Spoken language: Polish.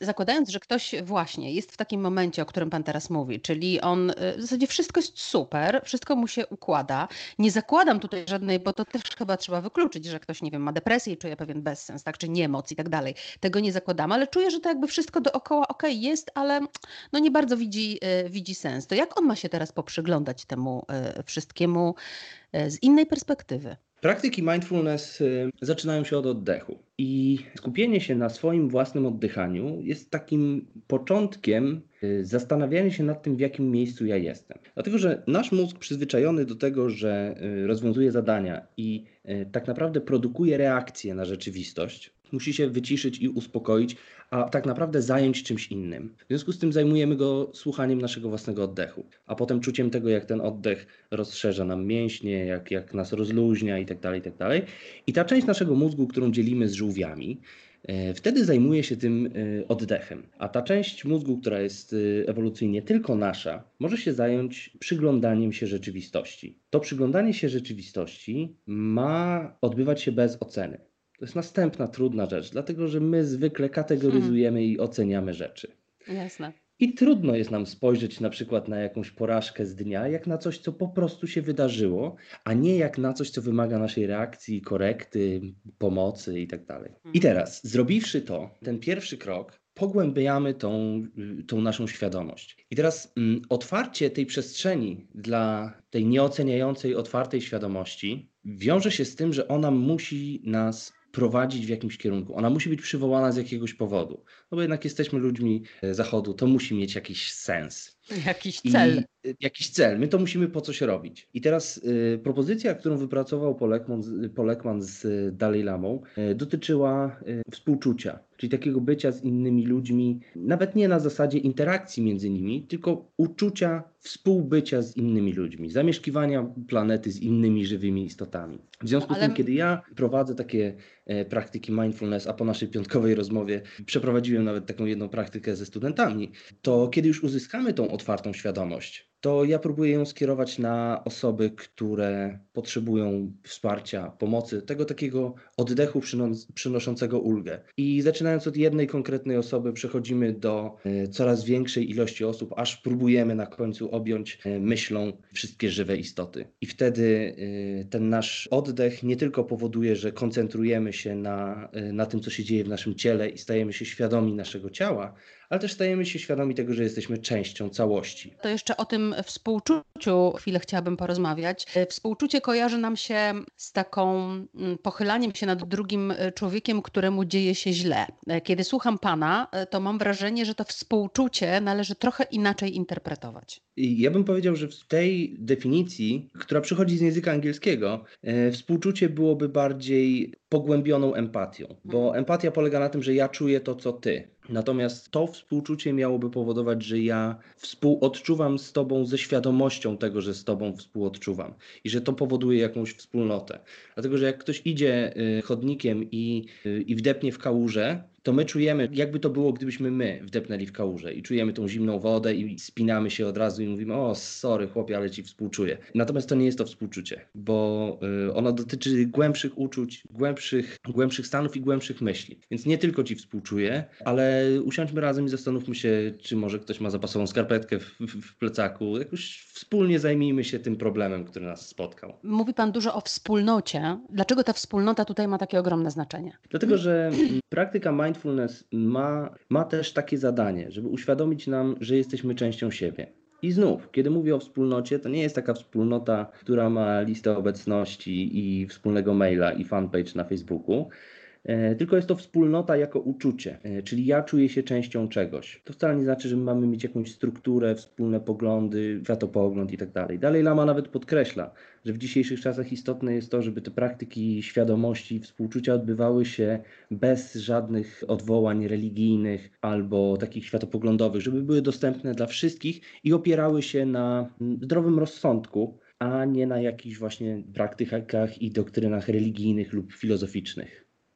Zakładając, że ktoś właśnie jest w takim momencie, o którym pan teraz mówi, czyli on y, w zasadzie wszystko jest super, wszystko mu się układa. Nie zakładam tutaj żadnej, bo to też chyba trzeba wykluczyć, że ktoś, nie wiem, ma depresję i czuje pewien bezsens, tak, czy niemoc i tak dalej. Tego nie zakładam, ale czuję, że to jakby wszystko dookoła ok jest, ale no nie bardzo widzi, y, widzi sens. To jak on ma się teraz poprzyglądać temu y, wszystkiemu z innej perspektywy? Praktyki mindfulness y, zaczynają się od oddechu i skupienie się na swoim własnym oddychaniu jest takim początkiem y, zastanawiania się nad tym, w jakim miejscu ja jestem. Dlatego, że nasz mózg przyzwyczajony do tego, że y, rozwiązuje zadania i tak naprawdę produkuje reakcje na rzeczywistość, musi się wyciszyć i uspokoić, a tak naprawdę zająć czymś innym. W związku z tym zajmujemy go słuchaniem naszego własnego oddechu, a potem czuciem tego, jak ten oddech rozszerza nam mięśnie, jak, jak nas rozluźnia itd., tak itd. Tak I ta część naszego mózgu, którą dzielimy z żółwiami, e, Wtedy zajmuje się tym e, oddechem, a ta część mózgu, która jest e, ewolucyjnie tylko nasza, może się zająć przyglądaniem się rzeczywistości. To przyglądanie się rzeczywistości ma odbywać się bez oceny. To jest następna trudna rzecz, dlatego że my zwykle kategoryzujemy i oceniamy rzeczy. Jasne. I trudno jest nam spojrzeć na przykład na jakąś porażkę z dnia, jak na coś, co po prostu się wydarzyło, a nie jak na coś, co wymaga naszej reakcji, korekty, pomocy itd. Tak I mhm. teraz, zrobiwszy to, ten pierwszy krok, pogłębiamy tą, tą naszą świadomość. I teraz mm, otwarcie tej przestrzeni dla tej nieoceniającej, otwartej świadomości wiąże się z tym, że ona musi nas prowadzić w jakimś kierunku. Ona musi być przywołana z jakiegoś powodu. No bo jednak jesteśmy ludźmi e, Zachodu, to musi mieć jakiś sens. Jakiś cel. I, jakiś cel. My to musimy po coś robić. I teraz y, propozycja, którą wypracował Polekman, z Dalej Lamą, y, dotyczyła y, współczucia, czyli takiego bycia z innymi ludźmi, nawet nie na zasadzie interakcji między nimi, tylko uczucia współbycia z innymi ludźmi, zamieszkiwania planety z innymi żywymi istotami. W związku Ale... z tym, kiedy ja prowadzę takie e, praktyki mindfulness, a po naszej piątkowej rozmowie przeprowadziłem nawet taką jedną praktykę ze studentami, to kiedy już uzyskamy tą otwartą świadomość, to ja próbuję ją skierować na osoby, które potrzebują wsparcia, pomocy, tego takiego oddechu przynoszącego ulgę. I zaczynając od jednej konkretnej osoby, przechodzimy do e, coraz większej ilości osób, aż próbujemy na końcu objąć e, myślą wszystkie żywe istoty. I wtedy e, ten nasz oddech nie tylko powoduje, że koncentrujemy się na, na tym, co się dzieje w naszym ciele i stajemy się świadomi naszego ciała, ale też stajemy się świadomi tego, że jesteśmy częścią całości. To jeszcze o tym współczuciu chwilę chciałabym porozmawiać. Współczucie kojarzy nam się z taką mm, pochylaniem się nad drugim e, człowiekiem, któremu dzieje się źle. E, kiedy słucham pana, e, to mam wrażenie, że to współczucie należy trochę inaczej interpretować. Ja bym powiedział, że w tej definicji, która przychodzi z języka angielskiego, współczucie byłoby bardziej pogłębioną empatią, bo mhm. empatia polega na tym, że ja czuję to, co ty. Natomiast to współczucie miałoby powodować, że ja współodczuwam z Tobą ze świadomością tego, że z Tobą współodczuwam i że to powoduje jakąś wspólnotę. Dlatego, że jak ktoś idzie y, chodnikiem i, y, i wdepnie w kałużę, to my czujemy, jakby to było, gdybyśmy my wdepnęli w kałużę i czujemy tą zimną wodę i spinamy się od razu i mówimy, o sorry chłopie, ale ci współczuję. Natomiast to nie jest to współczucie, bo y, ono dotyczy głębszych uczuć, głębszych, głębszych stanów i głębszych myśli. Więc nie tylko ci współczuję, ale usiądźmy razem i zastanówmy się, czy może ktoś ma zapasową skarpetkę w, w, w plecaku. Jakoś wspólnie zajmijmy się tym problemem, który nas spotkał. Mówi Pan dużo o wspólnocie. Dlaczego ta wspólnota tutaj ma takie ogromne znaczenie? Dlatego, że praktyka mind mindfulness ma, ma też takie zadanie, żeby uświadomić nam, że jesteśmy częścią siebie. I znów, kiedy mówię o wspólnocie, to nie jest taka wspólnota, która ma listę obecności i wspólnego maila i fanpage na Facebooku, tylko jest to wspólnota jako uczucie, e, czyli ja czuję się częścią czegoś. To wcale nie znaczy, że mamy mieć jakąś strukturę, wspólne poglądy, światopogląd i tak dalej. Dalej Lama nawet podkreśla, że w dzisiejszych czasach istotne jest to, żeby te praktyki świadomości, współczucia odbywały się bez żadnych odwołań religijnych albo takich światopoglądowych, żeby były dostępne dla wszystkich i opierały się na zdrowym rozsądku, a nie na jakichś właśnie praktykach i doktrynach religijnych lub filozoficznych.